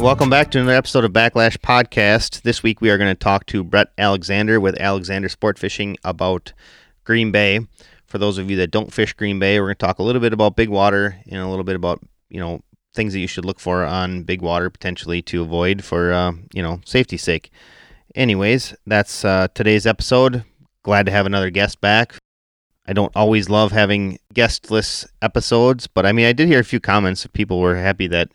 Welcome back to another episode of Backlash Podcast. This week we are going to talk to Brett Alexander with Alexander Sport Fishing about Green Bay. For those of you that don't fish Green Bay, we're going to talk a little bit about big water and a little bit about, you know, things that you should look for on big water potentially to avoid for, uh, you know, safety's sake. Anyways, that's uh, today's episode. Glad to have another guest back. I don't always love having guestless episodes, but I mean, I did hear a few comments. People were happy that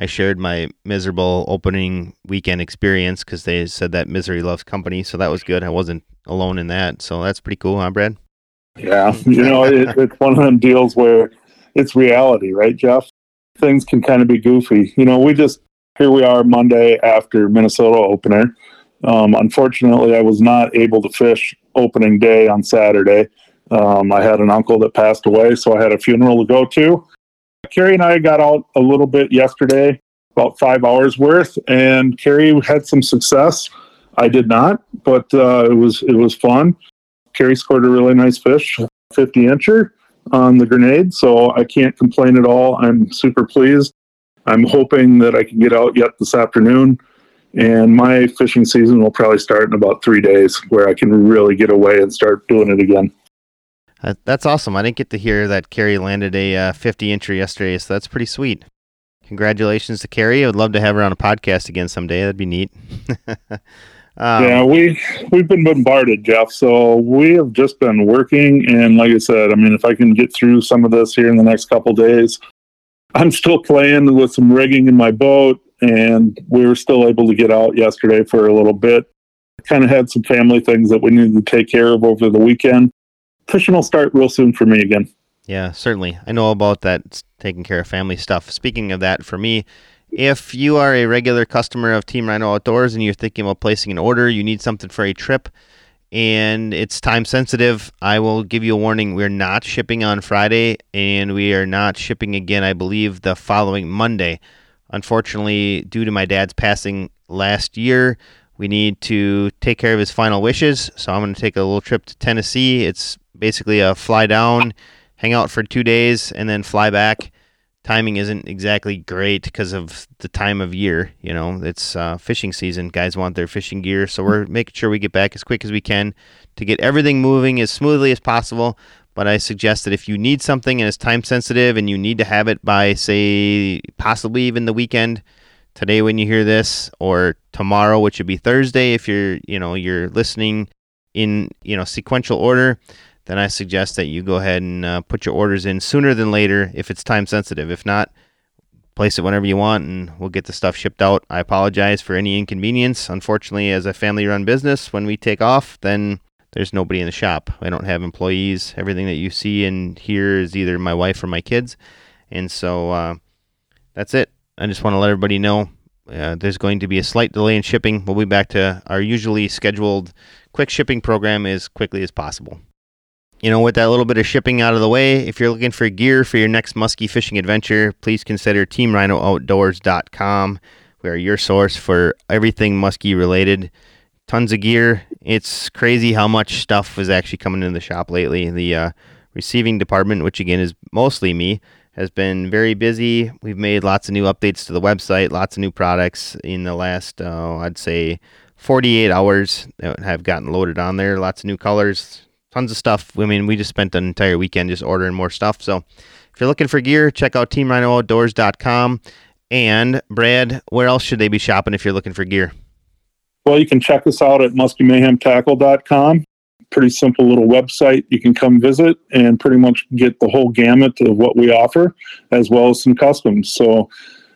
I shared my miserable opening weekend experience because they said that misery loves company. So that was good. I wasn't alone in that. So that's pretty cool, huh, Brad? Yeah. You know, it, it's one of them deals where it's reality, right, Jeff? Things can kind of be goofy. You know, we just, here we are Monday after Minnesota opener. Um, unfortunately, I was not able to fish opening day on Saturday. Um, I had an uncle that passed away, so I had a funeral to go to. Carrie and I got out a little bit yesterday, about five hours worth, and Carrie had some success. I did not, but uh, it was it was fun. Carrie scored a really nice fish, 50 incher on the grenade, so I can't complain at all. I'm super pleased. I'm hoping that I can get out yet this afternoon, and my fishing season will probably start in about three days, where I can really get away and start doing it again. That's awesome. I didn't get to hear that Carrie landed a uh, 50 incher yesterday, so that's pretty sweet. Congratulations to Carrie. I would love to have her on a podcast again someday. That'd be neat. um, yeah, we we've been bombarded, Jeff. So we have just been working, and like I said, I mean, if I can get through some of this here in the next couple days, I'm still playing with some rigging in my boat, and we were still able to get out yesterday for a little bit. Kind of had some family things that we needed to take care of over the weekend fishing will start real soon for me again. Yeah, certainly. I know about that taking care of family stuff. Speaking of that, for me, if you are a regular customer of Team Rhino Outdoors and you're thinking about placing an order, you need something for a trip, and it's time sensitive, I will give you a warning. We're not shipping on Friday, and we are not shipping again, I believe, the following Monday. Unfortunately, due to my dad's passing last year, we need to take care of his final wishes. So I'm going to take a little trip to Tennessee. It's basically a fly down, hang out for two days, and then fly back. Timing isn't exactly great because of the time of year. You know, it's uh, fishing season. Guys want their fishing gear, so we're making sure we get back as quick as we can to get everything moving as smoothly as possible. But I suggest that if you need something and it's time sensitive and you need to have it by, say, possibly even the weekend, today when you hear this, or tomorrow, which would be Thursday, if you're, you know, you're listening in, you know, sequential order, then I suggest that you go ahead and uh, put your orders in sooner than later if it's time sensitive. If not, place it whenever you want and we'll get the stuff shipped out. I apologize for any inconvenience. Unfortunately, as a family run business, when we take off, then there's nobody in the shop. I don't have employees. Everything that you see and hear is either my wife or my kids. And so uh, that's it. I just want to let everybody know uh, there's going to be a slight delay in shipping. We'll be back to our usually scheduled quick shipping program as quickly as possible you know, with that little bit of shipping out of the way, if you're looking for gear for your next muskie fishing adventure, please consider TeamRhinoOutdoors.com. We are your source for everything muskie related. Tons of gear. It's crazy how much stuff is actually coming into the shop lately. The uh, receiving department, which again is mostly me, has been very busy. We've made lots of new updates to the website, lots of new products in the last, uh, I'd say, 48 hours that have gotten loaded on there. Lots of new colors, tons of stuff. I mean, we just spent an entire weekend just ordering more stuff. So if you're looking for gear, check out teamrhinooutdoors.com. And Brad, where else should they be shopping if you're looking for gear? Well, you can check us out at muskiemayhemtackle.com. Pretty simple little website you can come visit and pretty much get the whole gamut of what we offer, as well as some customs. So,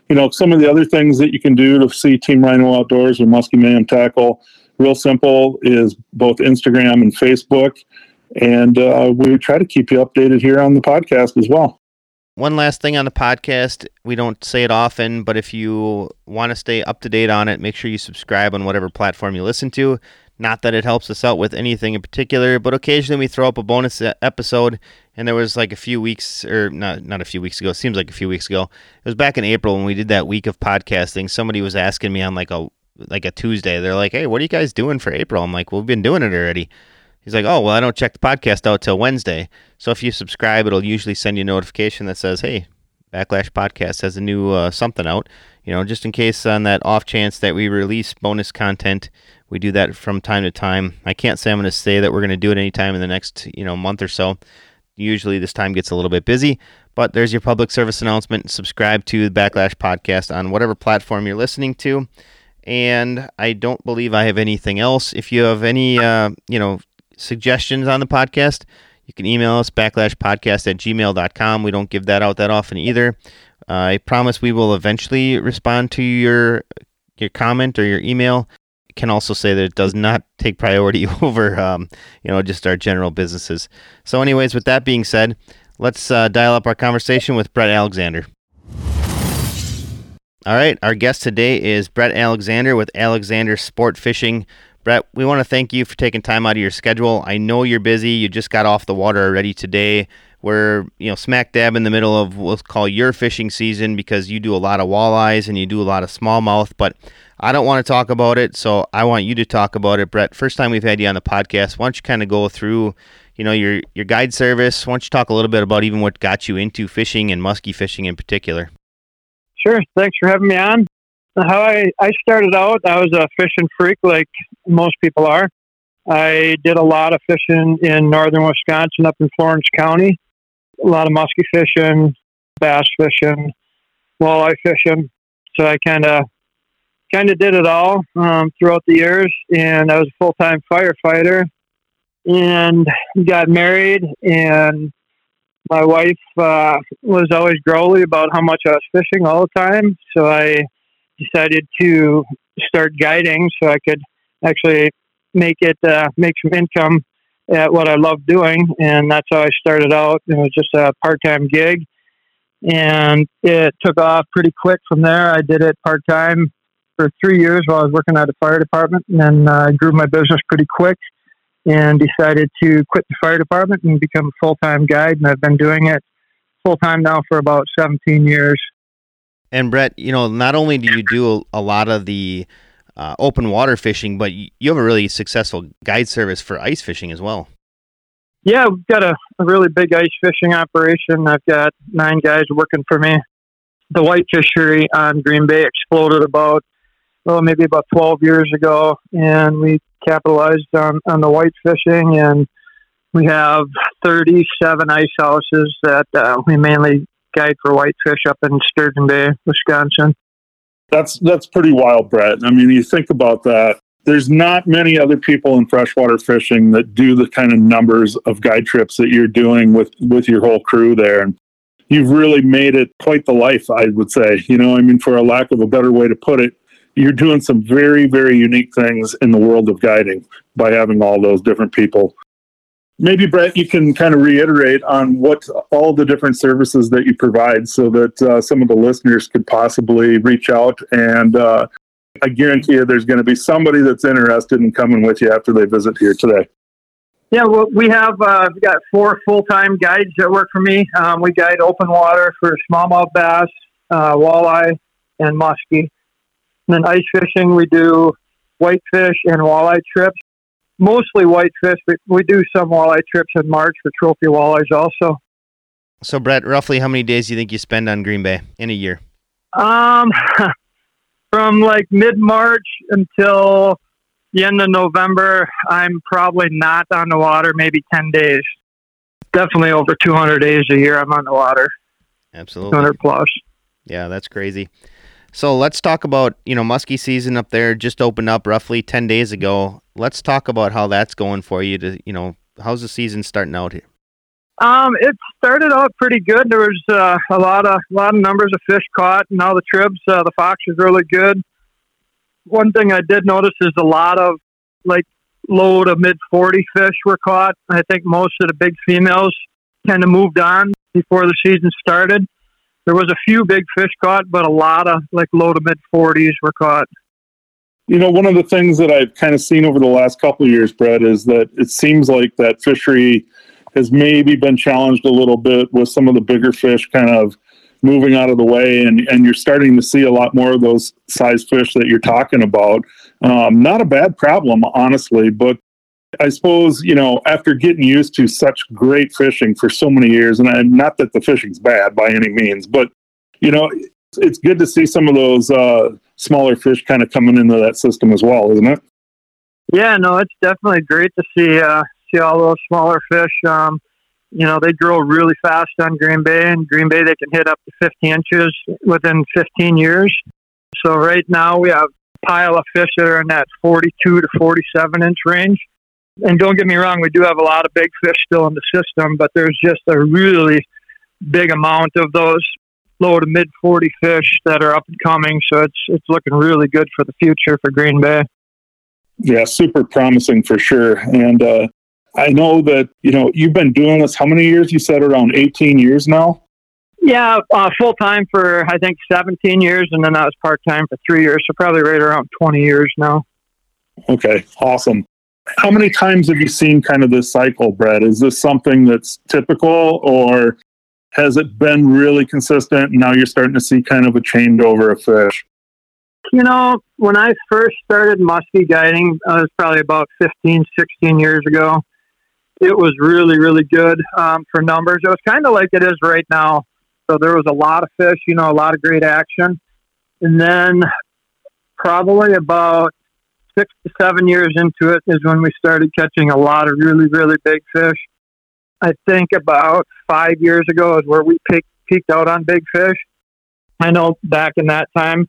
you know, some of the other things that you can do to see Team Rhino Outdoors or Muskie Mayhem Tackle real simple is both Instagram and Facebook. And uh, we try to keep you updated here on the podcast as well. One last thing on the podcast. We don't say it often, but if you want to stay up to date on it, make sure you subscribe on whatever platform you listen to. Not that it helps us out with anything in particular, but occasionally we throw up a bonus episode. And there was like a few weeks, or not not a few weeks ago. It seems like a few weeks ago. It was back in April when we did that week of podcasting. Somebody was asking me on like a like a Tuesday. They're like, "Hey, what are you guys doing for April?" I'm like, well, "We've been doing it already." He's like, "Oh, well, I don't check the podcast out till Wednesday. So if you subscribe, it'll usually send you a notification that says, "Hey, Backlash Podcast has a new uh, something out. You know, just in case on that off chance that we release bonus content, we do that from time to time. I can't say I'm going to say that we're going to do it anytime in the next you know month or so. Usually this time gets a little bit busy, but there's your public service announcement. Subscribe to the Backlash Podcast on whatever platform you're listening to. And I don't believe I have anything else. If you have any, uh, you know, suggestions on the podcast, you can email us backlashpodcast at gmail.com. We don't give that out that often either. Uh, I promise we will eventually respond to your your comment or your email. can also say that it does not take priority over, um, you know, just our general businesses. So, anyways, with that being said, let's uh, dial up our conversation with Brett Alexander. All right, our guest today is Brett Alexander with Alexander Sport Fishing. Brett, we want to thank you for taking time out of your schedule. I know you're busy. You just got off the water already today. We're, you know, smack dab in the middle of what's called your fishing season because you do a lot of walleyes and you do a lot of smallmouth, but I don't want to talk about it, so I want you to talk about it. Brett, first time we've had you on the podcast, why don't you kind of go through, you know, your your guide service? Why don't you talk a little bit about even what got you into fishing and muskie fishing in particular? Sure. Thanks for having me on. How I, I started out, I was a fishing freak like most people are. I did a lot of fishing in northern Wisconsin up in Florence County. A lot of musky fishing, bass fishing, walleye fishing. So I kind of kind of did it all um, throughout the years, and I was a full time firefighter, and got married, and my wife uh, was always growly about how much I was fishing all the time. So I decided to start guiding so I could actually make it uh, make some income at what I love doing, and that's how I started out. It was just a part time gig, and it took off pretty quick from there. I did it part time for three years while I was working at a fire department, and then uh, I grew my business pretty quick and decided to quit the fire department and become a full time guide. And I've been doing it full time now for about 17 years. And Brett, you know, not only do you do a, lot of the uh, open water fishing, but you have a really successful guide service for ice fishing as well. Yeah, we've got a, a really big ice fishing operation. I've got nine guys working for me. The white fishery on Green Bay exploded about, well, maybe about 12 years ago, and we capitalized on, on the white fishing, and we have 37 ice houses that uh, we mainly guide for whitefish up in Sturgeon Bay, Wisconsin. That's that's pretty wild, Brett. I mean, you think about that. There's not many other people in freshwater fishing that do the kind of numbers of guide trips that you're doing with with your whole crew there, and you've really made it quite the life. I would say, you know, I mean, for a lack of a better way to put it, you're doing some very very unique things in the world of guiding by having all those different people maybe brett you can kind of reiterate on what all the different services that you provide so that uh, some of the listeners could possibly reach out and uh, i guarantee you there's going to be somebody that's interested in coming with you after they visit here today yeah, well, we have uh, we got four full time guides that work for me. Um, we guide open water for smallmouth bass, uh, walleye, and muskie. And then ice fishing, we do whitefish and walleye trips mostly whitefish, but we do some walleye trips in March for trophy walleyes also. So, Brett, roughly how many days do you think you spend on Green Bay in a year? Um, from like mid March until the end of November, I'm probably not on the water. Maybe ten days. Definitely over 200 days a year. I'm on the water. Absolutely, 200 plus. Yeah, that's crazy. So let's talk about you know muskie season up there just opened up roughly ten days ago. Let's talk about how that's going for you. To you know how's the season starting out here? Um, it started out pretty good. There was uh, a lot of a lot of numbers of fish caught, and all the trips. Uh, the fox is really good. One thing I did notice is a lot of like low to mid forty fish were caught. I think most of the big females kind of moved on before the season started there was a few big fish caught, but a lot of like low to mid 40s were caught. You know, one of the things that I've kind of seen over the last couple of years, Brett, is that it seems like that fishery has maybe been challenged a little bit with some of the bigger fish kind of moving out of the way, and, and you're starting to see a lot more of those size fish that you're talking about. Um, not a bad problem, honestly, but I suppose, you know, after getting used to such great fishing for so many years, and I, not that the fishing's bad by any means, but you know, it's good to see some of those uh, smaller fish kind of coming into that system as well, isn't it? Yeah, no, it's definitely great to see uh, see all those smaller fish. Um, you know, they grow really fast on Green Bay, and Green Bay they can hit up to 50 inches within 15 years. So right now we have a pile of fish that are in that 42 to 47 inch range. And don't get me wrong, we do have a lot of big fish still in the system, but there's just a really big amount of those low to mid 40 fish that are up and coming. So it's it's looking really good for the future for Green Bay. Yeah, super promising for sure. And uh, I know that you know you've been doing this. How many years? You said around 18 years now. Yeah, uh, full time for I think 17 years, and then I was part time for three years. So probably right around 20 years now. Okay, awesome. How many times have you seen kind of this cycle, Brett? Is this something that's typical, or has it been really consistent? Now you're starting to see kind of a changeover of fish. You know, when I first started muskie guiding, I was probably about 15, 16 years ago. It was really, really good um, for numbers. It was kind of like it is right now. So there was a lot of fish, you know, a lot of great action. And then probably about six to seven years into it is when we started catching a lot of really, really big fish. I think about five years ago is where we peaked, peaked out on big fish. I know back in that time,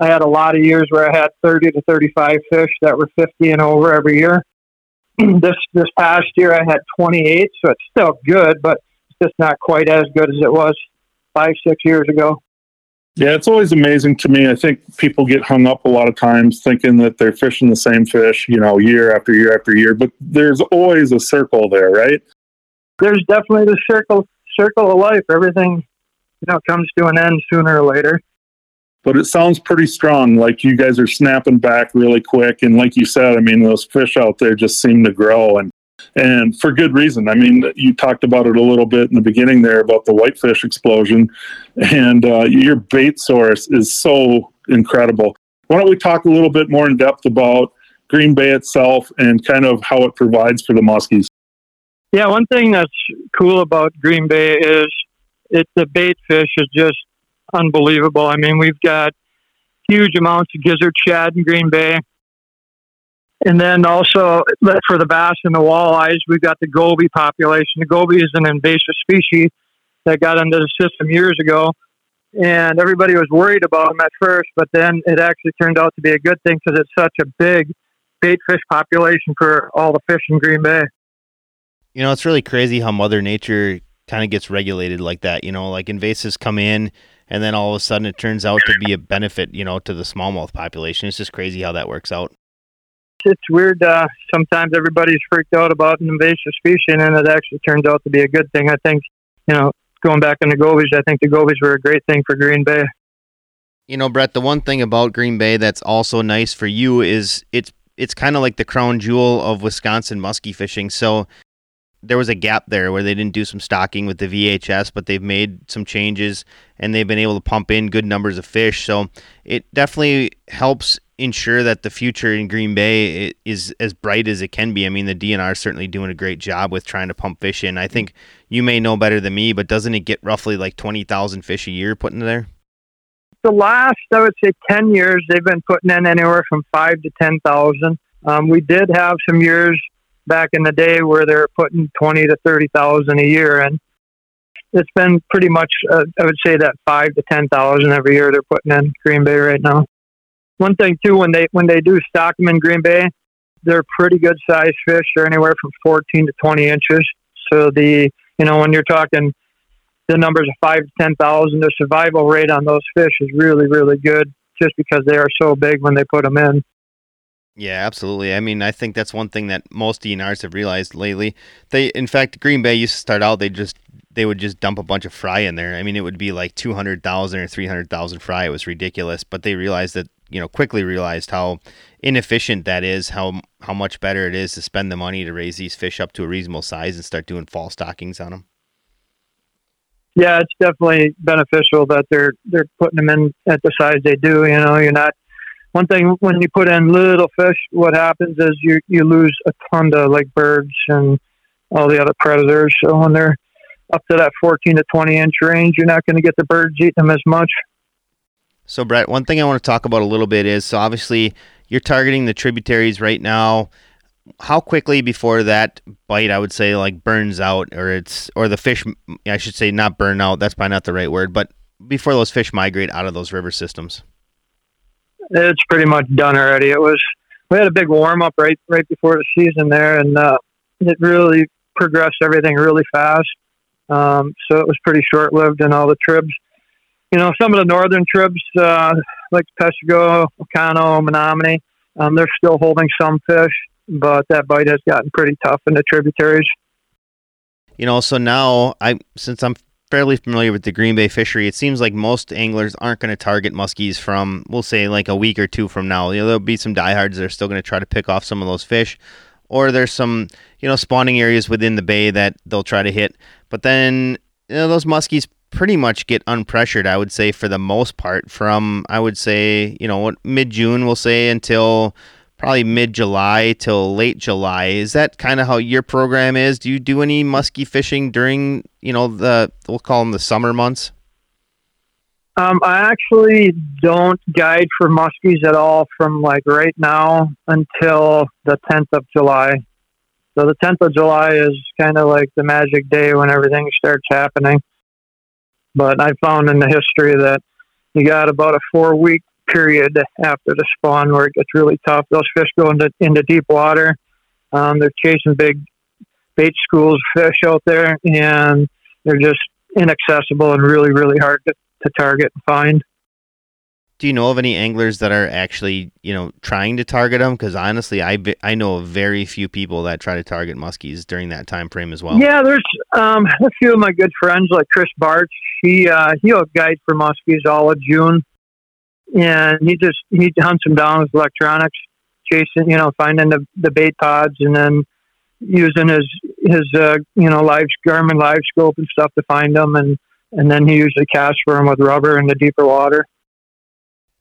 I had a lot of years where I had 30 to 35 fish that were 50 and over every year. this this past year, I had 28, so it's still good, but it's just not quite as good as it was five, six years ago. Yeah, it's always amazing to me. I think people get hung up a lot of times thinking that they're fishing the same fish, you know, year after year after year, but there's always a circle there, right? there's definitely the circle circle of life. Everything, you know, comes to an end sooner or later. But it sounds pretty strong. Like you guys are snapping back really quick, and like you said, I mean, those fish out there just seem to grow, and and for good reason. I mean, you talked about it a little bit in the beginning there about the whitefish explosion, and uh, your bait source is so incredible. Why don't we talk a little bit more in depth about Green Bay itself and kind of how it provides for the muskies? Yeah, one thing that's cool about Green Bay is it the bait fish is just unbelievable. I mean, we've got huge amounts of gizzard shad in Green Bay. And then also for the bass and the walleyes, we've got the goby population. The goby is an invasive species that got into the system years ago. And everybody was worried about them at first, but then it actually turned out to be a good thing because it's such a big bait fish population for all the fish in Green Bay. You know, it's really crazy how Mother Nature kind of gets regulated like that. You know, like invasives come in, and then all of a sudden it turns out to be a benefit, you know, to the smallmouth population. It's just crazy how that works out. It's weird. Uh, sometimes everybody's freaked out about an invasive species, and it actually turns out to be a good thing. I think, you know, going back in the gobies, I think the gobies were a great thing for Green Bay. You know, Brett, the one thing about Green Bay that's also nice for you is it's it's kind of like the crown jewel of Wisconsin muskie fishing. So there was a gap there where they didn't do some stocking with the VHS, but they've made some changes and they've been able to pump in good numbers of fish. So it definitely helps ensure that the future in Green Bay is as bright as it can be. I mean, the DNR is certainly doing a great job with trying to pump fish in. I think you may know better than me, but doesn't it get roughly like 20,000 fish a year put in there? The last, I would say, 10 years, they've been putting in anywhere from five to 10,000. Um, we did have some years back in the day where they're putting twenty to thirty thousand a year, and it's been pretty much uh, I would say that five to ten thousand every year they're putting in Green Bay right now. One thing too, when they when they do stock them in Green Bay, they're pretty good sized fish. They're anywhere from fourteen to twenty inches. So the you know when you're talking the numbers of five to ten thousand, the survival rate on those fish is really really good, just because they are so big when they put them in. Yeah, absolutely. I mean, I think that's one thing that most DNRs have realized lately. They, in fact, Green Bay used to start out. They just they would just dump a bunch of fry in there. I mean, it would be like two hundred thousand or three hundred thousand fry. It was ridiculous. But they realized that you know quickly realized how inefficient that is. How how much better it is to spend the money to raise these fish up to a reasonable size and start doing fall stockings on them. Yeah, it's definitely beneficial that they're they're putting them in at the size they do. You know, you're not one thing when you put in little fish, what happens is you you lose a ton of like birds and all the other predators. So when they're up to that 14 to 20 inch range, you're not going to get the birds eating them as much. So, Brett, one thing I want to talk about a little bit is so obviously you're targeting the tributaries right now. How quickly before that bite, I would say, like burns out, or it's, or the fish, I should say, not burn out. That's probably not the right word, but before those fish migrate out of those river systems. It's pretty much done already. It was we had a big warm up right right before the season there, and uh, it really progressed everything really fast. Um, so it was pretty short lived in all the tribs. You know, some of the northern tribs, uh, like Peshtigo, Oconto, Menominee, um, they're still holding some fish, but that bite has gotten pretty tough in the tributaries. You know, so now I since I'm fairly familiar with the Green Bay fishery, it seems like most anglers aren't going to target muskies from, we'll say, like a week or two from now. You know, there'll be some diehards that are still going to try to pick off some of those fish, or there's some, you know, spawning areas within the bay that they'll try to hit. But then, you know, those muskies pretty much get unpressured, I would say, for the most part, from, I would say, you know, what mid June, we'll say, until probably mid July till late July. Is that kind of how your program is? Do you do any muskie fishing during, you know, the, we'll call them the summer months? Um, I actually don't guide for muskies at all from like right now until the 10th of July. So the 10th of July is kind of like the magic day when everything starts happening. But I found in the history that you got about a four week period after the spawn where it gets really tough. Those fish go into, into deep water. Um, they're chasing big bait schools of fish out there, and they're just inaccessible and really, really hard to, to target and find. Do you know of any anglers that are actually, you know, trying to target them? Because honestly, I, I know very few people that try to target muskies during that time frame as well. Yeah, there's um, a few of my good friends like Chris Bartsch. He uh, he'll guide for muskies all of June, and he just he hunts them down with electronics, chasing, you know, finding the the bait pods, and then using his his uh, you know live Garmin live scope and stuff to find them, and and then he usually casts for them with rubber in the deeper water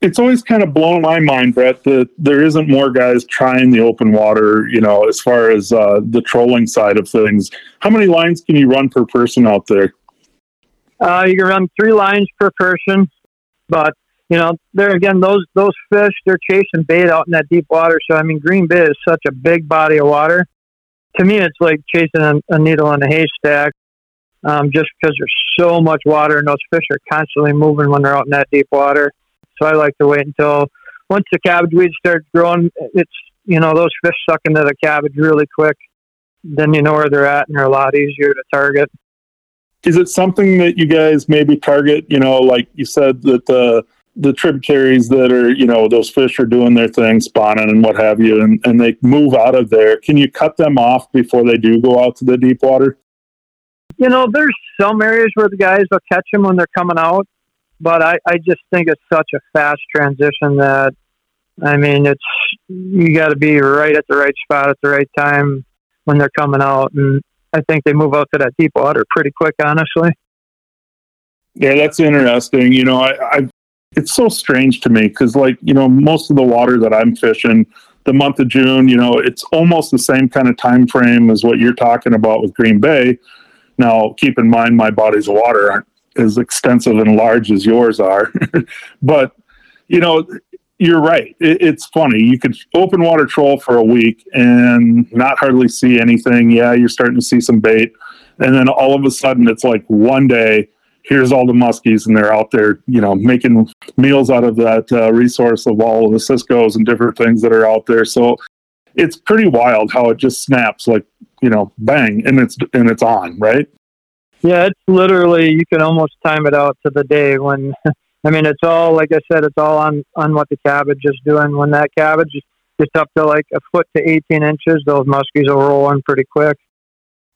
it's always kind of blown my mind, Brett, that there isn't more guys trying the open water, you know, as far as uh, the trolling side of things. How many lines can you run per person out there? Uh, you can run three lines per person, but you know, there again, those those fish they're chasing bait out in that deep water. So I mean, Green Bay is such a big body of water. To me, it's like chasing a, a needle in a haystack, um, just because there's so much water and those fish are constantly moving when they're out in that deep water. So I like to wait until once the cabbage weeds start growing, it's you know those fish suck into the cabbage really quick. Then you know where they're at, and they're a lot easier to target. Is it something that you guys maybe target? You know, like you said that the the tributaries that are you know those fish are doing their thing, spawning and what have you, and and they move out of there. Can you cut them off before they do go out to the deep water? You know, there's some areas where the guys will catch them when they're coming out, but I, I just think it's such a fast transition that I mean it's you got to be right at the right spot at the right time when they're coming out, and I think they move out to that deep water pretty quick, honestly. Yeah, that's interesting. You know, I, I it's so strange to me because, like, you know, most of the water that I'm fishing, the month of June, you know, it's almost the same kind of time frame as what you're talking about with Green Bay. Now, keep in mind, my bodies of water aren't as extensive and large as yours are. but you know, you're right. It, it's funny. You could open water troll for a week and not hardly see anything. Yeah, you're starting to see some bait, and then all of a sudden, it's like one day. Here's all the muskies, and they're out there, you know, making meals out of that uh, resource of all of the Cisco's and different things that are out there. So it's pretty wild how it just snaps, like you know, bang, and it's and it's on, right? Yeah, it's literally you can almost time it out to the day when. I mean, it's all like I said, it's all on on what the cabbage is doing. When that cabbage gets up to like a foot to eighteen inches, those muskies will roll in pretty quick.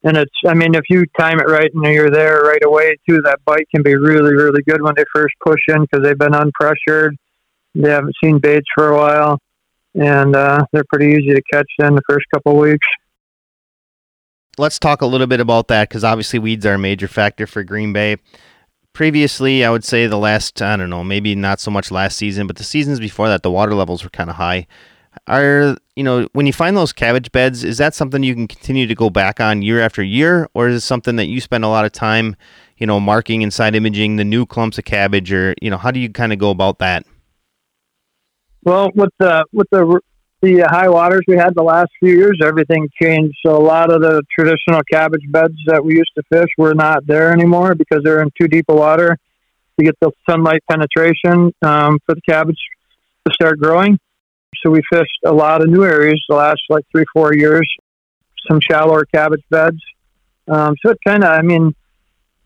And it's, I mean, if you time it right and you're there right away too, that bite can be really, really good when they first push in because they've been unpressured. They haven't seen baits for a while, and uh, they're pretty easy to catch in the first couple of weeks let's talk a little bit about that because obviously weeds are a major factor for Green Bay. Previously, I would say the last, I don't know, maybe not so much last season, but the seasons before that, the water levels were kind of high. are you know when you find those cabbage beds, is that something you can continue to go back on year after year, or is it something that you spend a lot of time, you know, marking inside imaging the new clumps of cabbage, or you know, how do you kind of go about that? Well, with the with the the high waters we had the last few years, everything changed. So a lot of the traditional cabbage beds that we used to fish were not there anymore because they're in too deep a water to get the sunlight penetration um, for the cabbage to start growing. So we fished a lot of new areas the last like three, four years, some shallower cabbage beds. Um, so it kind of, I mean,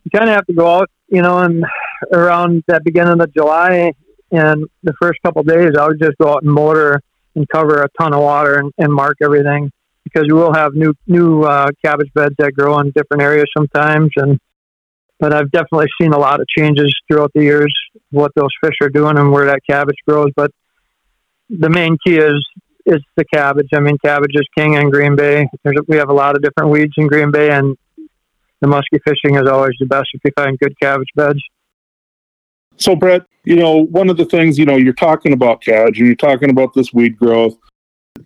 you kind of have to go out, you know, and around that beginning of July and the first couple days, I would just go out and motor and cover a ton of water and, and mark everything because we will have new new uh, cabbage beds that grow in different areas sometimes. And but I've definitely seen a lot of changes throughout the years what those fish are doing and where that cabbage grows. But the main key is is the cabbage. I mean, cabbage is king in Green Bay. There's, we have a lot of different weeds in Green Bay, and the muskie fishing is always the best if you find good cabbage beds. So, Brett, you know, one of the things, you know, you're talking about and you're talking about this weed growth.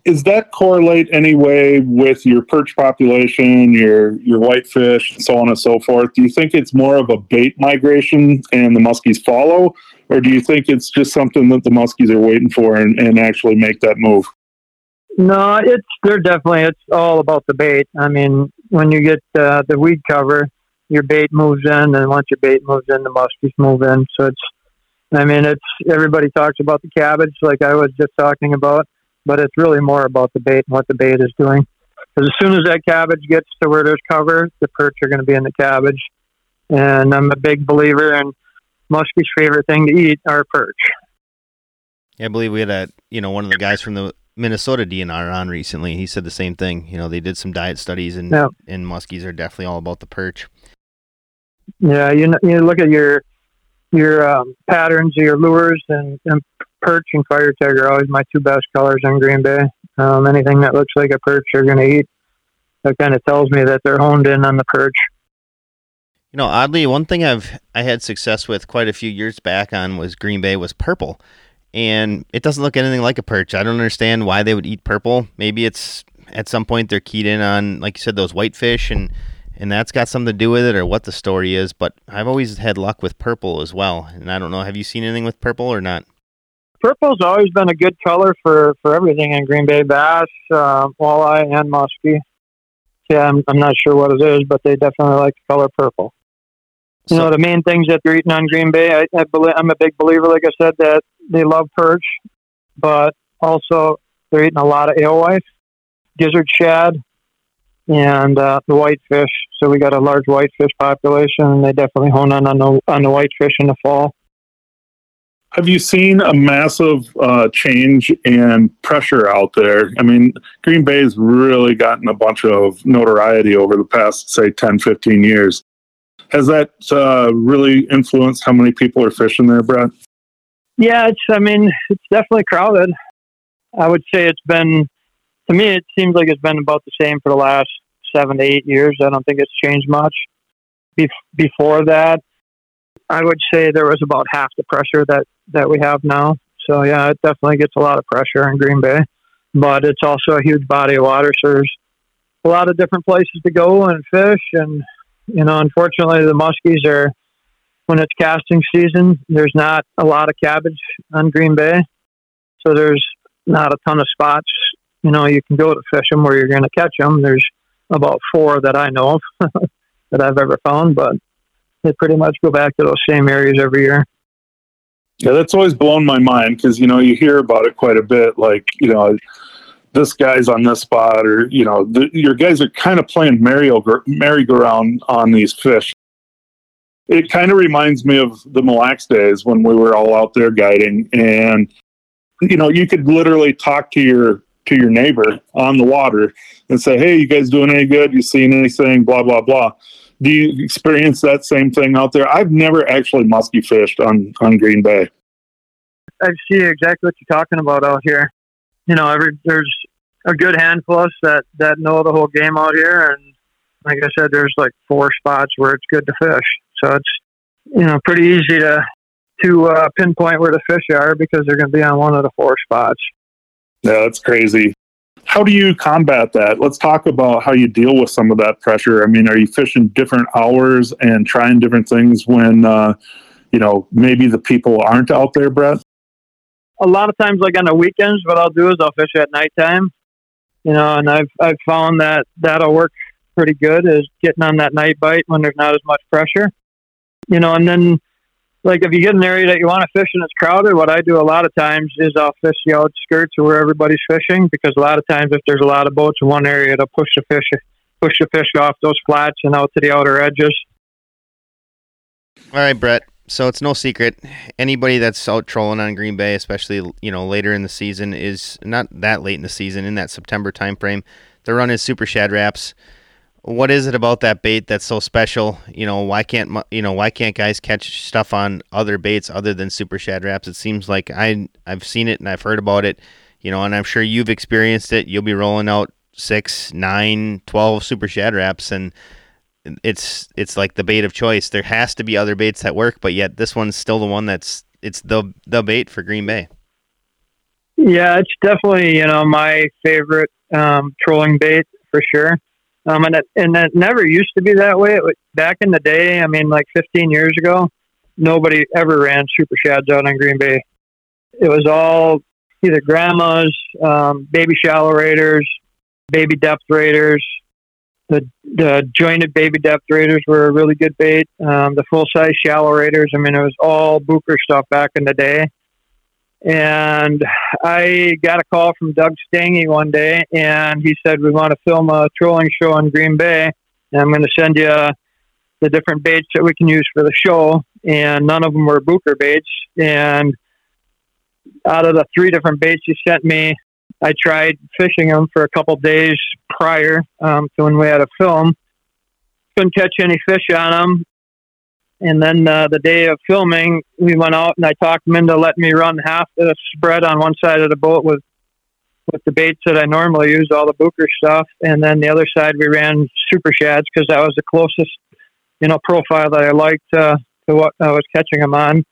Is that correlate anyway with your perch population, your your whitefish, and so on and so forth? Do you think it's more of a bait migration and the muskies follow, or do you think it's just something that the muskies are waiting for and, and actually make that move? No, it's they're definitely it's all about the bait. I mean, when you get uh, the weed cover, your bait moves in, and once your bait moves in, the muskies move in. So it's, I mean, it's everybody talks about the cabbage, like I was just talking about, but it's really more about the bait and what the bait is doing. Because as soon as that cabbage gets to where there's cover, the perch are going to be in the cabbage. And I'm a big believer in muskie's favorite thing to eat are perch. I believe we had a you know one of the guys from the Minnesota DNR on recently. He said the same thing. You know, they did some diet studies, and yeah. and muskies are definitely all about the perch. Yeah, you know, you look at your your um, patterns, your lures, and, and perch and firetiger are always my two best colors in Green Bay. Um, anything that looks like a perch, they're going to eat. That kind of tells me that they're honed in on the perch. You know, oddly, one thing I've I had success with quite a few years back on was Green Bay was purple, and it doesn't look anything like a perch. I don't understand why they would eat purple. Maybe it's at some point they're keyed in on, like you said, those whitefish and and that's got something to do with it or what the story is. But I've always had luck with purple as well, and I don't know. Have you seen anything with purple or not? Purple's always been a good color for for everything in Green Bay bass, uh, walleye, and muskie. Yeah, I'm, I'm not sure what it is, but they definitely like the color purple. You know, the main things that they're eating on Green Bay, I, I believe, I'm a big believer, like I said, that they love perch, but also they're eating a lot of alewife, gizzard shad, and uh, the whitefish. So we got a large whitefish population, and they definitely hone in on the on the whitefish in the fall. Have you seen a massive uh, change in pressure out there? I mean, Green Bay's really gotten a bunch of notoriety over the past, say, 10, 15 years. Has that uh, really influenced how many people are fishing there, Brett? Yeah, it's. I mean, it's definitely crowded. I would say it's been to me, it seems like it's been about the same for the last seven to eight years. I don't think it's changed much. Be- before that, I would say there was about half the pressure that, that we have now. So, yeah, it definitely gets a lot of pressure in Green Bay, but it's also a huge body of water. So, there's a lot of different places to go and fish. And, you know, unfortunately, the muskies are, when it's casting season, there's not a lot of cabbage on Green Bay. So, there's not a ton of spots you know, you can go to fish them where you're going to catch them. There's about four that I know of that I've ever found, but they pretty much go back to those same areas every year. Yeah, that's always blown my mind because you know you hear about it quite a bit. Like you know, this guy's on this spot, or you know, the, your guys are kind of playing merry-go-round on these fish. It kind of reminds me of the Mille Lacs days when we were all out there guiding, and you know, you could literally talk to your to your neighbor on the water and say, "Hey, you guys doing any good? You seeing anything? Blah blah blah." Do you experience that same thing out there? I've never actually musky fished on on Green Bay. I see exactly what you're talking about out here. You know, every there's a good handful of us that that know the whole game out here, and like I said, there's like four spots where it's good to fish. So it's you know pretty easy to to uh, pinpoint where the fish are because they're going to be on one of the four spots Yeah, that's crazy. How do you combat that? Let's talk about how you deal with some of that pressure. I mean, are you fishing different hours and trying different things when, uh, you know, maybe the people aren't out there, Brett? A lot of times, like on the weekends, what I'll do is I'll fish at nighttime. You know, and I've I've found that that'll work pretty good is getting on that night bite when there's not as much pressure. You know, and then like if you get an area that you want to fish and it's crowded, what I do a lot of times is I'll fish the outskirts of where everybody's fishing because a lot of times if there's a lot of boats in one area, to push the fish push the fish off those flats and out to the outer edges. All right, Brett. So it's no secret anybody that's out trolling on Green Bay, especially you know later in the season, is not that late in the season in that September timeframe. They're running super shad raps what is it about that bait that's so special? You know, why can't you know why can't guys catch stuff on other baits other than super shad raps? It seems like I I've seen it and I've heard about it, you know, and I'm sure you've experienced it. You'll be rolling out six, nine, twelve super shad raps, and it's it's like the bait of choice. There has to be other baits that work, but yet this one's still the one that's it's the the bait for Green Bay. Yeah, it's definitely you know my favorite um, trolling bait for sure. Um, and it, and it never used to be that way. It, was, back in the day, I mean, like 15 years ago, nobody ever ran super shads out on Green Bay. It was all either grandmas, um, baby shallow raiders, baby depth raiders. The, the jointed baby depth raiders were a really good bait. Um, the full size shallow raiders. I mean, it was all Bucher stuff back in the day. And I got a call from Doug Stange one day, and he said, We want to film a trolling show in Green Bay. And I'm going to send you the different baits that we can use for the show. And none of them were Bucher baits. And out of the three different baits he sent me, I tried fishing them for a couple days prior um, to when we had a film. Couldn't catch any fish on them. And then uh, the day of filming, we went out and I talked him into letting me run half the spread on one side of the boat with with the baits that I normally use, all the Bucher stuff, and then the other side we ran super shads because that was the closest, you know, profile that I liked uh, to what I was catching them on.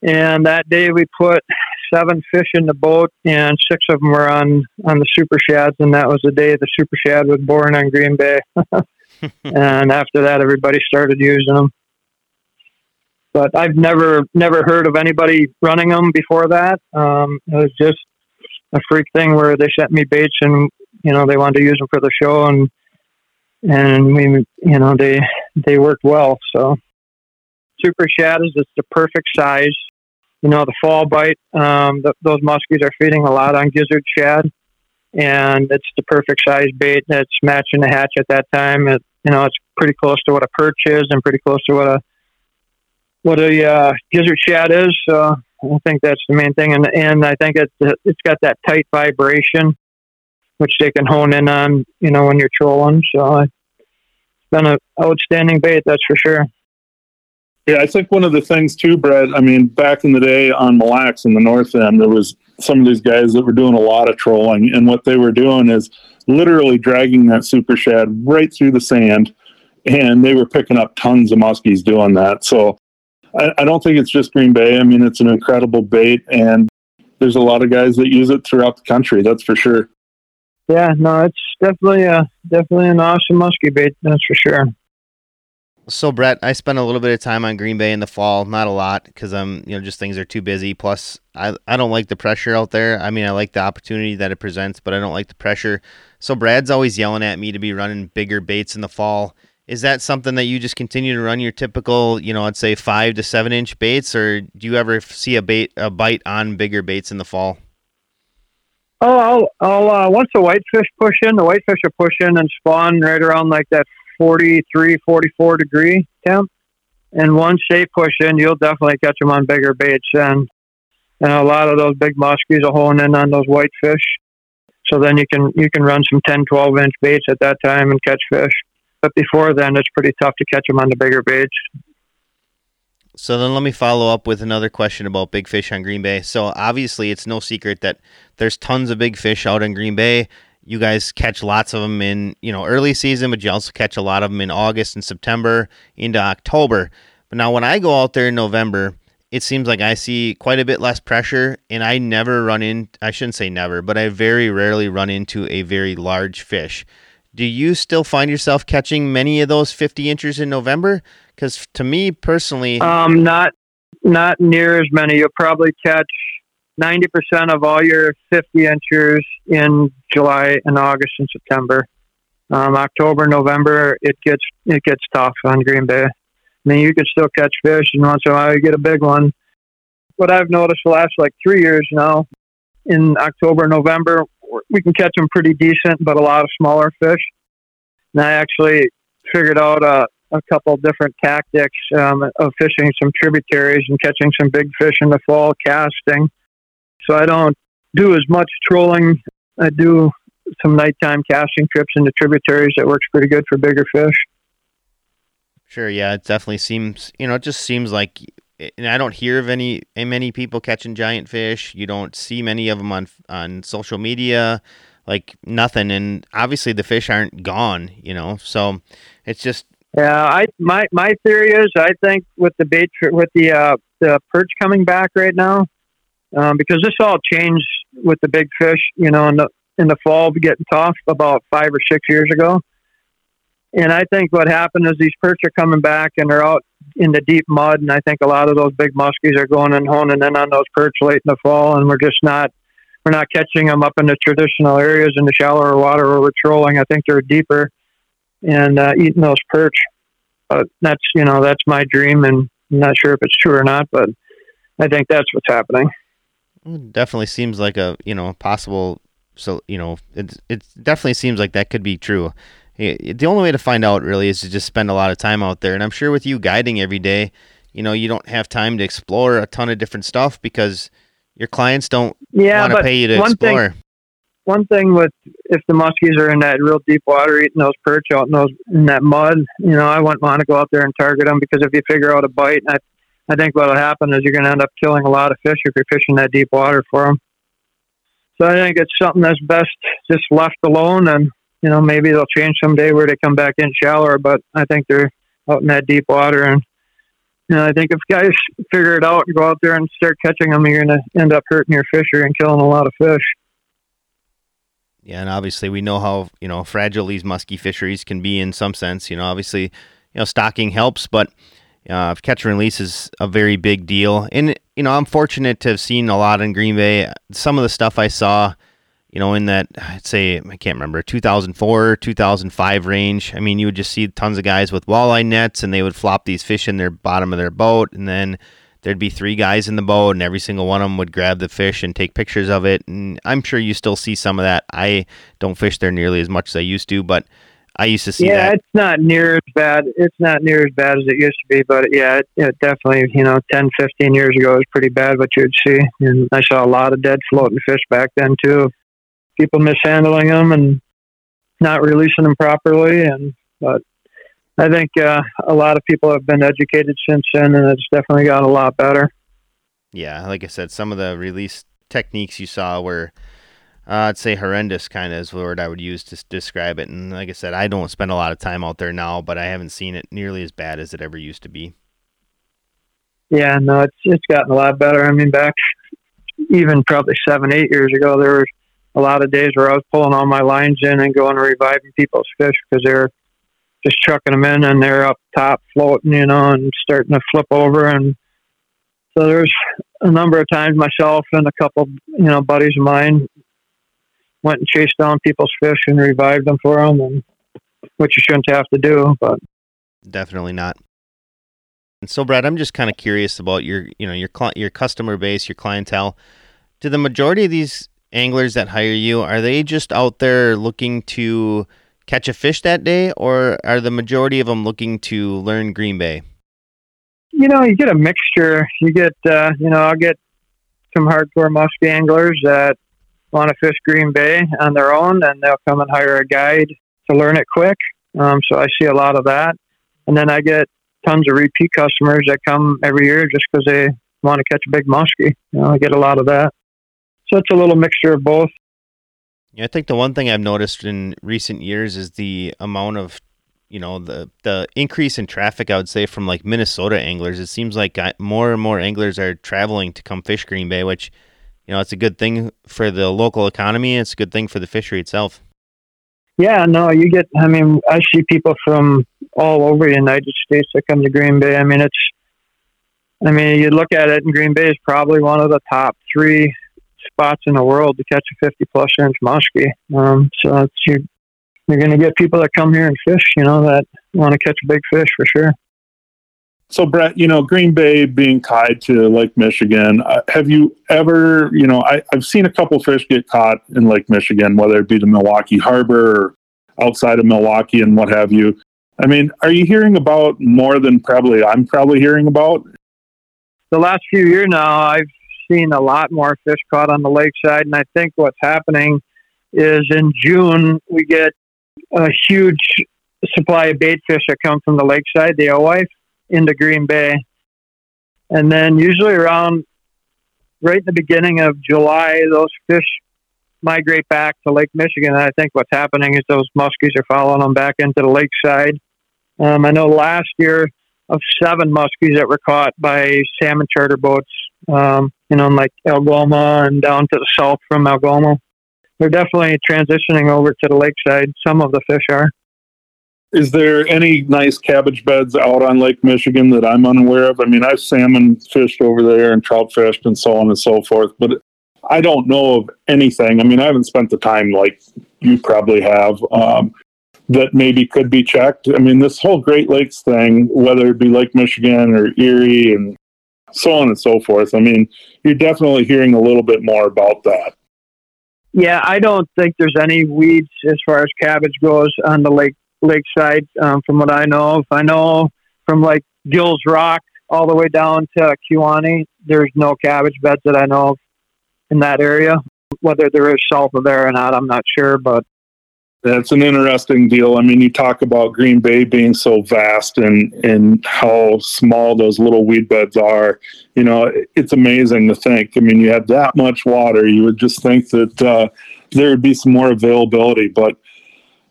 And that day we put seven fish in the boat, and six of them were on on the super shads, and that was the day the super shad was born on Green Bay. and after that, everybody started using them but I've never never heard of anybody running them before that. Um, it was just a freak thing where they sent me baits and you know they wanted to use them for the show and and we you know they they worked well. So super shad is it's the perfect size. You know the fall bite. Um, the, those muskies are feeding a lot on gizzard shad, and it's the perfect size bait. That's matching the hatch at that time. It, you know it's pretty close to what a perch is and pretty close to what a what a uh, gizzard shad is. I think that's the main thing, and and I think it's it's got that tight vibration, which they can hone in on, you know, when you're trolling. So it's been an outstanding bait, that's for sure. Yeah, I think one of the things too, Brett. I mean, back in the day on Mille Lacs in the North End, there was some of these guys that were doing a lot of trolling, and what they were doing is literally dragging that super shad right through the sand, and they were picking up tons of muskies doing that. So I, I don't think it's just Green Bay. I mean, it's an incredible bait, and there's a lot of guys that use it throughout the country. That's for sure. Yeah, no, it's definitely a definitely an awesome muskie bait. That's for sure. So Brett, I spent a little bit of time on Green Bay in the fall, not a lot because I'm, um, you know, just things are too busy. Plus, I I don't like the pressure out there. I mean, I like the opportunity that it presents, but I don't like the pressure. So Brad's always yelling at me to be running bigger baits in the fall. Is that something that you just continue to run your typical, you know, I'd say five to seven inch baits, or do you ever see a bait a bite on bigger baits in the fall? Oh, I'll, I'll uh, once the whitefish push in, the whitefish will push in and spawn right around like that 43, 44 degree temp. And once they push in, you'll definitely catch them on bigger baits. And, and a lot of those big muskies are hone in on those whitefish. So then you can you can run some 10, 12 inch baits at that time and catch fish. But before then, it's pretty tough to catch them on the bigger baits. So then let me follow up with another question about big fish on Green Bay. So obviously, it's no secret that there's tons of big fish out in Green Bay. You guys catch lots of them in you know early season, but you also catch a lot of them in August and September into October. But now when I go out there in November, it seems like I see quite a bit less pressure, and I never run in. I shouldn't say never, but I very rarely run into a very large fish. Do you still find yourself catching many of those 50 inches in November? Because to me personally, um, not not near as many. You'll probably catch 90% of all your 50 inches in July and August and September. Um, October, November, it gets it gets tough on Green Bay. I mean, you can still catch fish, and once in a while you get a big one. What I've noticed the last like three years now, in October, November, we can catch them pretty decent, but a lot of smaller fish. And I actually figured out a, couple different tactics um, of fishing some tributaries and catching some big fish in the fall casting. So I don't do as much trolling. I do some nighttime casting trips into tributaries that works pretty good for bigger fish. Sure, yeah, it definitely seems, you know, it just seems like and I don't hear of any many people catching giant fish. You don't see many of them on on social media, like nothing. And obviously, the fish aren't gone. You know, so it's just. Yeah, I my my theory is I think with the bait with the uh, the perch coming back right now, um, because this all changed with the big fish. You know, in the in the fall getting tough about five or six years ago. And I think what happened is these perch are coming back and they're out in the deep mud. And I think a lot of those big muskies are going and honing in on those perch late in the fall. And we're just not, we're not catching them up in the traditional areas in the shallower water where we're trolling. I think they're deeper and uh, eating those perch. But that's, you know, that's my dream. And I'm not sure if it's true or not, but I think that's what's happening. It definitely seems like a, you know, possible so you know it it definitely seems like that could be true. The only way to find out really is to just spend a lot of time out there, and I'm sure with you guiding every day, you know you don't have time to explore a ton of different stuff because your clients don't yeah, want to pay you to one explore. Thing, one thing with if the muskies are in that real deep water eating those perch out in those in that mud, you know, I wouldn't want to go out there and target them because if you figure out a bite, I I think what'll happen is you're going to end up killing a lot of fish if you're fishing that deep water for them. So I think it's something that's best just left alone, and you know maybe they'll change someday where they come back in shallower. But I think they're out in that deep water, and you know I think if guys figure it out and go out there and start catching them, you're going to end up hurting your fishery and killing a lot of fish. Yeah, and obviously we know how you know fragile these musky fisheries can be in some sense. You know, obviously, you know stocking helps, but uh, catch and release is a very big deal, and you know I'm fortunate to have seen a lot in Green Bay. Some of the stuff I saw, you know, in that I'd say I can't remember 2004, 2005 range. I mean, you would just see tons of guys with walleye nets, and they would flop these fish in their bottom of their boat, and then there'd be three guys in the boat, and every single one of them would grab the fish and take pictures of it. And I'm sure you still see some of that. I don't fish there nearly as much as I used to, but I used to see yeah, that. it's not near as bad. It's not near as bad as it used to be, but yeah, it, it definitely, you know, 10, 15 years ago, it was pretty bad what you'd see. And I saw a lot of dead floating fish back then, too. People mishandling them and not releasing them properly. And, but I think uh, a lot of people have been educated since then, and it's definitely got a lot better. Yeah, like I said, some of the release techniques you saw were uh, I'd say horrendous kind of is the word I would use to describe it. And like I said, I don't spend a lot of time out there now, but I haven't seen it nearly as bad as it ever used to be. Yeah, no, it's it's gotten a lot better. I mean, back even probably seven, eight years ago, there was a lot of days where I was pulling all my lines in and going and reviving people's fish because they're just chucking them in and they're up top floating, you know, and starting to flip over. And so there's a number of times myself and a couple, you know, buddies of mine went and chased down people's fish and revived them for them, and which you shouldn't have to do, but definitely not. And so, Brad, I'm just kind of curious about your, you know, your cl- your customer base, your clientele. Do the majority of these anglers that hire you are they just out there looking to catch a fish that day, or are the majority of them looking to learn Green Bay? You know, you get a mixture. You get, uh, you know, I'll get some hardcore musky anglers that want to fish Green Bay on their own, and they'll come and hire a guide to learn it quick. Um, so I see a lot of that, and then I get tons of repeat customers that come every year just because they want to catch a big muskie. You know, I get a lot of that. So it's a little mixture of both. Yeah, I think the one thing I've noticed in recent years is the amount of you know the the increase in traffic I would say from like Minnesota anglers. It seems like uh, more and more anglers are traveling to come fish Green Bay which you know it's a good thing for the local economy it's a good thing for the fishery itself. Yeah no you get I mean I see people from all over the United States that come to Green Bay. I mean it's I mean you look at it and Green Bay is probably one of the top three spots in the world to catch a 50 plus inch muskie um, so it's you you're going to get people that come here and fish, you know, that want to catch a big fish for sure. So, Brett, you know, Green Bay being tied to Lake Michigan, uh, have you ever, you know, I, have seen a couple fish get caught in Lake Michigan, whether it be the Milwaukee Harbor or outside of Milwaukee and what have you. I mean, are you hearing about more than probably I'm probably hearing about? The last few years now, I've seen a lot more fish caught on the lakeside, and I think what's happening is in June we get a huge supply of bait fish that come from the lakeside, the alewife, into Green Bay. And then usually around right in the beginning of July, those fish migrate back to Lake Michigan. And I think what's happening is those muskies are following them back into the lakeside. Um, I know last year of seven muskies that were caught by salmon charter boats, um, you know, like Algoma and down to the south from Algoma they're definitely transitioning over to the lakeside. Some of the fish are. Is there any nice cabbage beds out on Lake Michigan that I'm unaware of? I mean, I've salmon fished over there and trout fished and so on and so forth, but I don't know of anything. I mean, I haven't spent the time like you probably have um, that maybe could be checked. I mean, this whole Great Lakes thing, whether it be Lake Michigan or Erie and so on and so forth, I mean, you're definitely hearing a little bit more about that. Yeah, I don't think there's any weeds as far as cabbage goes on the lake lakeside. Um, from what I know of, I know from like Gills Rock all the way down to Kewaunee, there's no cabbage beds that I know of in that area. Whether there is south of there or not, I'm not sure, but that's an interesting deal. I mean, you talk about Green Bay being so vast and and how small those little weed beds are. You know, it's amazing to think. I mean, you have that much water, you would just think that uh, there would be some more availability. But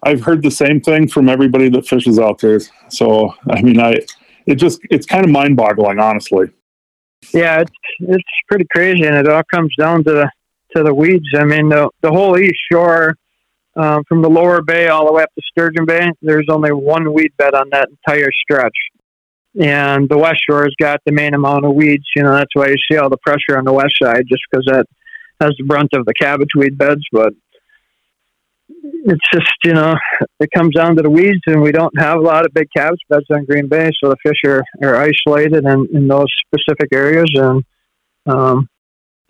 I've heard the same thing from everybody that fishes out there. So, I mean, I it just it's kind of mind boggling, honestly. Yeah, it's it's pretty crazy, and it all comes down to the to the weeds. I mean, the the whole east shore um, from the lower bay all the way up to Sturgeon Bay, there's only one weed bed on that entire stretch. And the west shore has got the main amount of weeds. You know, that's why you see all the pressure on the west side, just because that has the brunt of the cabbage weed beds. But it's just, you know, it comes down to the weeds, and we don't have a lot of big cabbage beds on Green Bay, so the fish are, are isolated in, in those specific areas. And um,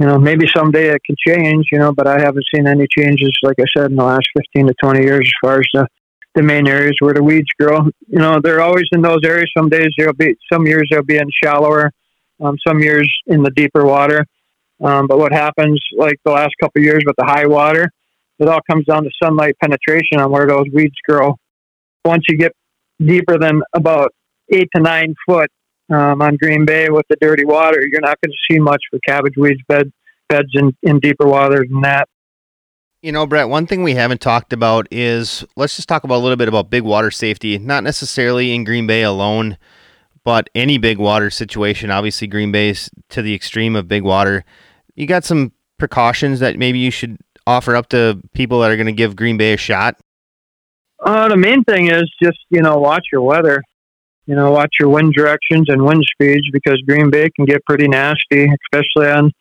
you know, maybe someday it can change, you know, but I haven't seen any changes, like I said, in the last 15 to 20 years as far as the, the main areas where the weeds grow. You know, they're always in those areas. Some days they'll be, some years they'll be in shallower, um, some years in the deeper water. Um, but what happens, like the last couple years with the high water, it all comes down to sunlight penetration on where those weeds grow. Once you get deeper than about eight to nine foot, um, on Green Bay with the dirty water, you're not going to see much for cabbage weeds bed, beds in, in deeper water than that. You know, Brett, one thing we haven't talked about is let's just talk about a little bit about big water safety, not necessarily in Green Bay alone, but any big water situation. Obviously, Green Bay's to the extreme of big water. You got some precautions that maybe you should offer up to people that are going to give Green Bay a shot? Uh, the main thing is just, you know, watch your weather you know, watch your wind directions and wind speeds because Green Bay can get pretty nasty, especially on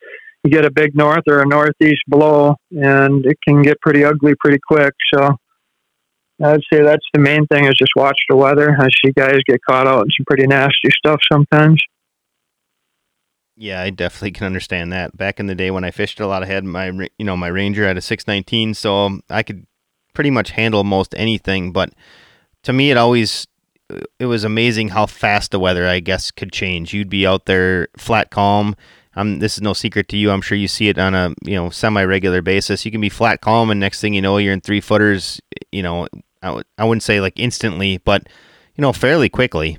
you get a big north or a northeast blow, and it can get pretty ugly pretty quick. So I'd say that's the main thing is just watch the weather. I see guys get caught out in some pretty nasty stuff sometimes. Yeah, I definitely can understand that. Back in the day when I fished a lot, I had my you know my Ranger at a 619, so I could pretty much handle most anything. But to me, it always it was amazing how fast the weather, I guess, could change. You'd be out there flat calm. Um, this is no secret to you. I'm sure you see it on a you know semi regular basis. You can be flat calm, and next thing you know, you're in three footers. You know, I w- I wouldn't say like instantly, but you know, fairly quickly.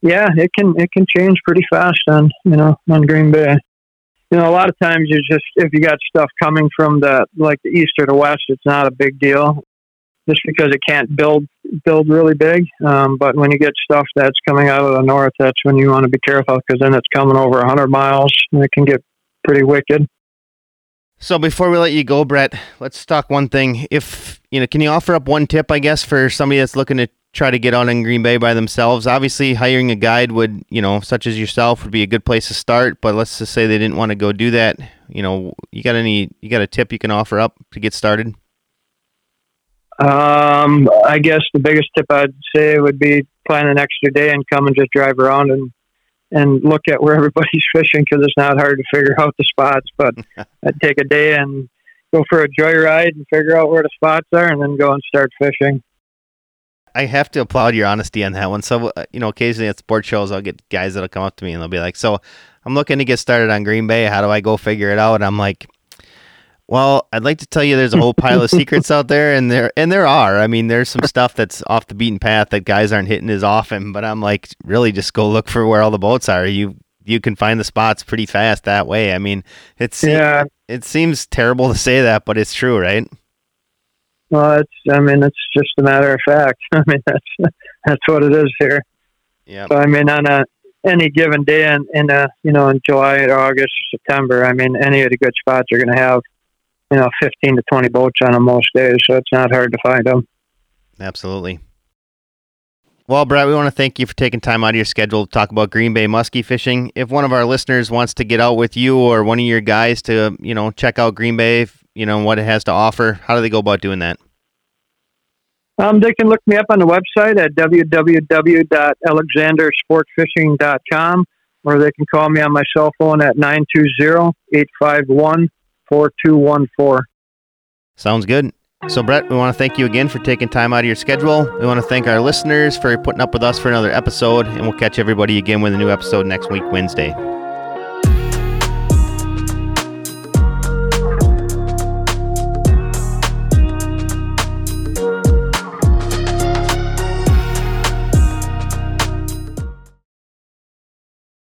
Yeah, it can it can change pretty fast on you know on Green Bay. You know, a lot of times you just if you got stuff coming from the like the east or the west, it's not a big deal just because it can't build build really big. Um, but when you get stuff that's coming out of the north, that's when you want to be careful because then it's coming over 100 miles and it can get pretty wicked. So before we let you go, Brett, let's talk one thing. If you know, can you offer up one tip, I guess, for somebody that's looking to try to get on in Green Bay by themselves? Obviously, hiring a guide would, you know, such as yourself, would be a good place to start. But let's just say they didn't want to go do that. You know, you got any? You got a tip you can offer up to get started? Um, I guess the biggest tip I'd say would be plan an extra day and come and just drive around and and look at where everybody's fishing because it's not hard to figure out the spots. But I'd take a day and go for a joyride and figure out where the spots are, and then go and start fishing. I have to applaud your honesty on that one. So, uh, you know, occasionally at sport shows, I'll get guys that'll come up to me and they'll be like, "So, I'm looking to get started on Green Bay. How do I go figure it out?" And I'm like, well, I'd like to tell you there's a whole pile of secrets out there, and there and there are. I mean, there's some stuff that's off the beaten path that guys aren't hitting as often. But I'm like, really, just go look for where all the boats are. You you can find the spots pretty fast that way. I mean, it's yeah. It seems terrible to say that, but it's true, right? Well, it's. I mean, it's just a matter of fact. I mean, that's that's what it is here. Yeah. So I mean, on a any given day in, in a you know in July or August, or September, I mean, any of the good spots are going to have you know, 15 to 20 boats on them most days, so it's not hard to find them. Absolutely. Well, Brett, we want to thank you for taking time out of your schedule to talk about Green Bay muskie fishing. If one of our listeners wants to get out with you or one of your guys to, you know, check out Green Bay, you know, what it has to offer, how do they go about doing that? Um, they can look me up on the website at www.alexandersportfishing.com or they can call me on my cell phone at 920 851 4214. Sounds good. So, Brett, we want to thank you again for taking time out of your schedule. We want to thank our listeners for putting up with us for another episode, and we'll catch everybody again with a new episode next week, Wednesday.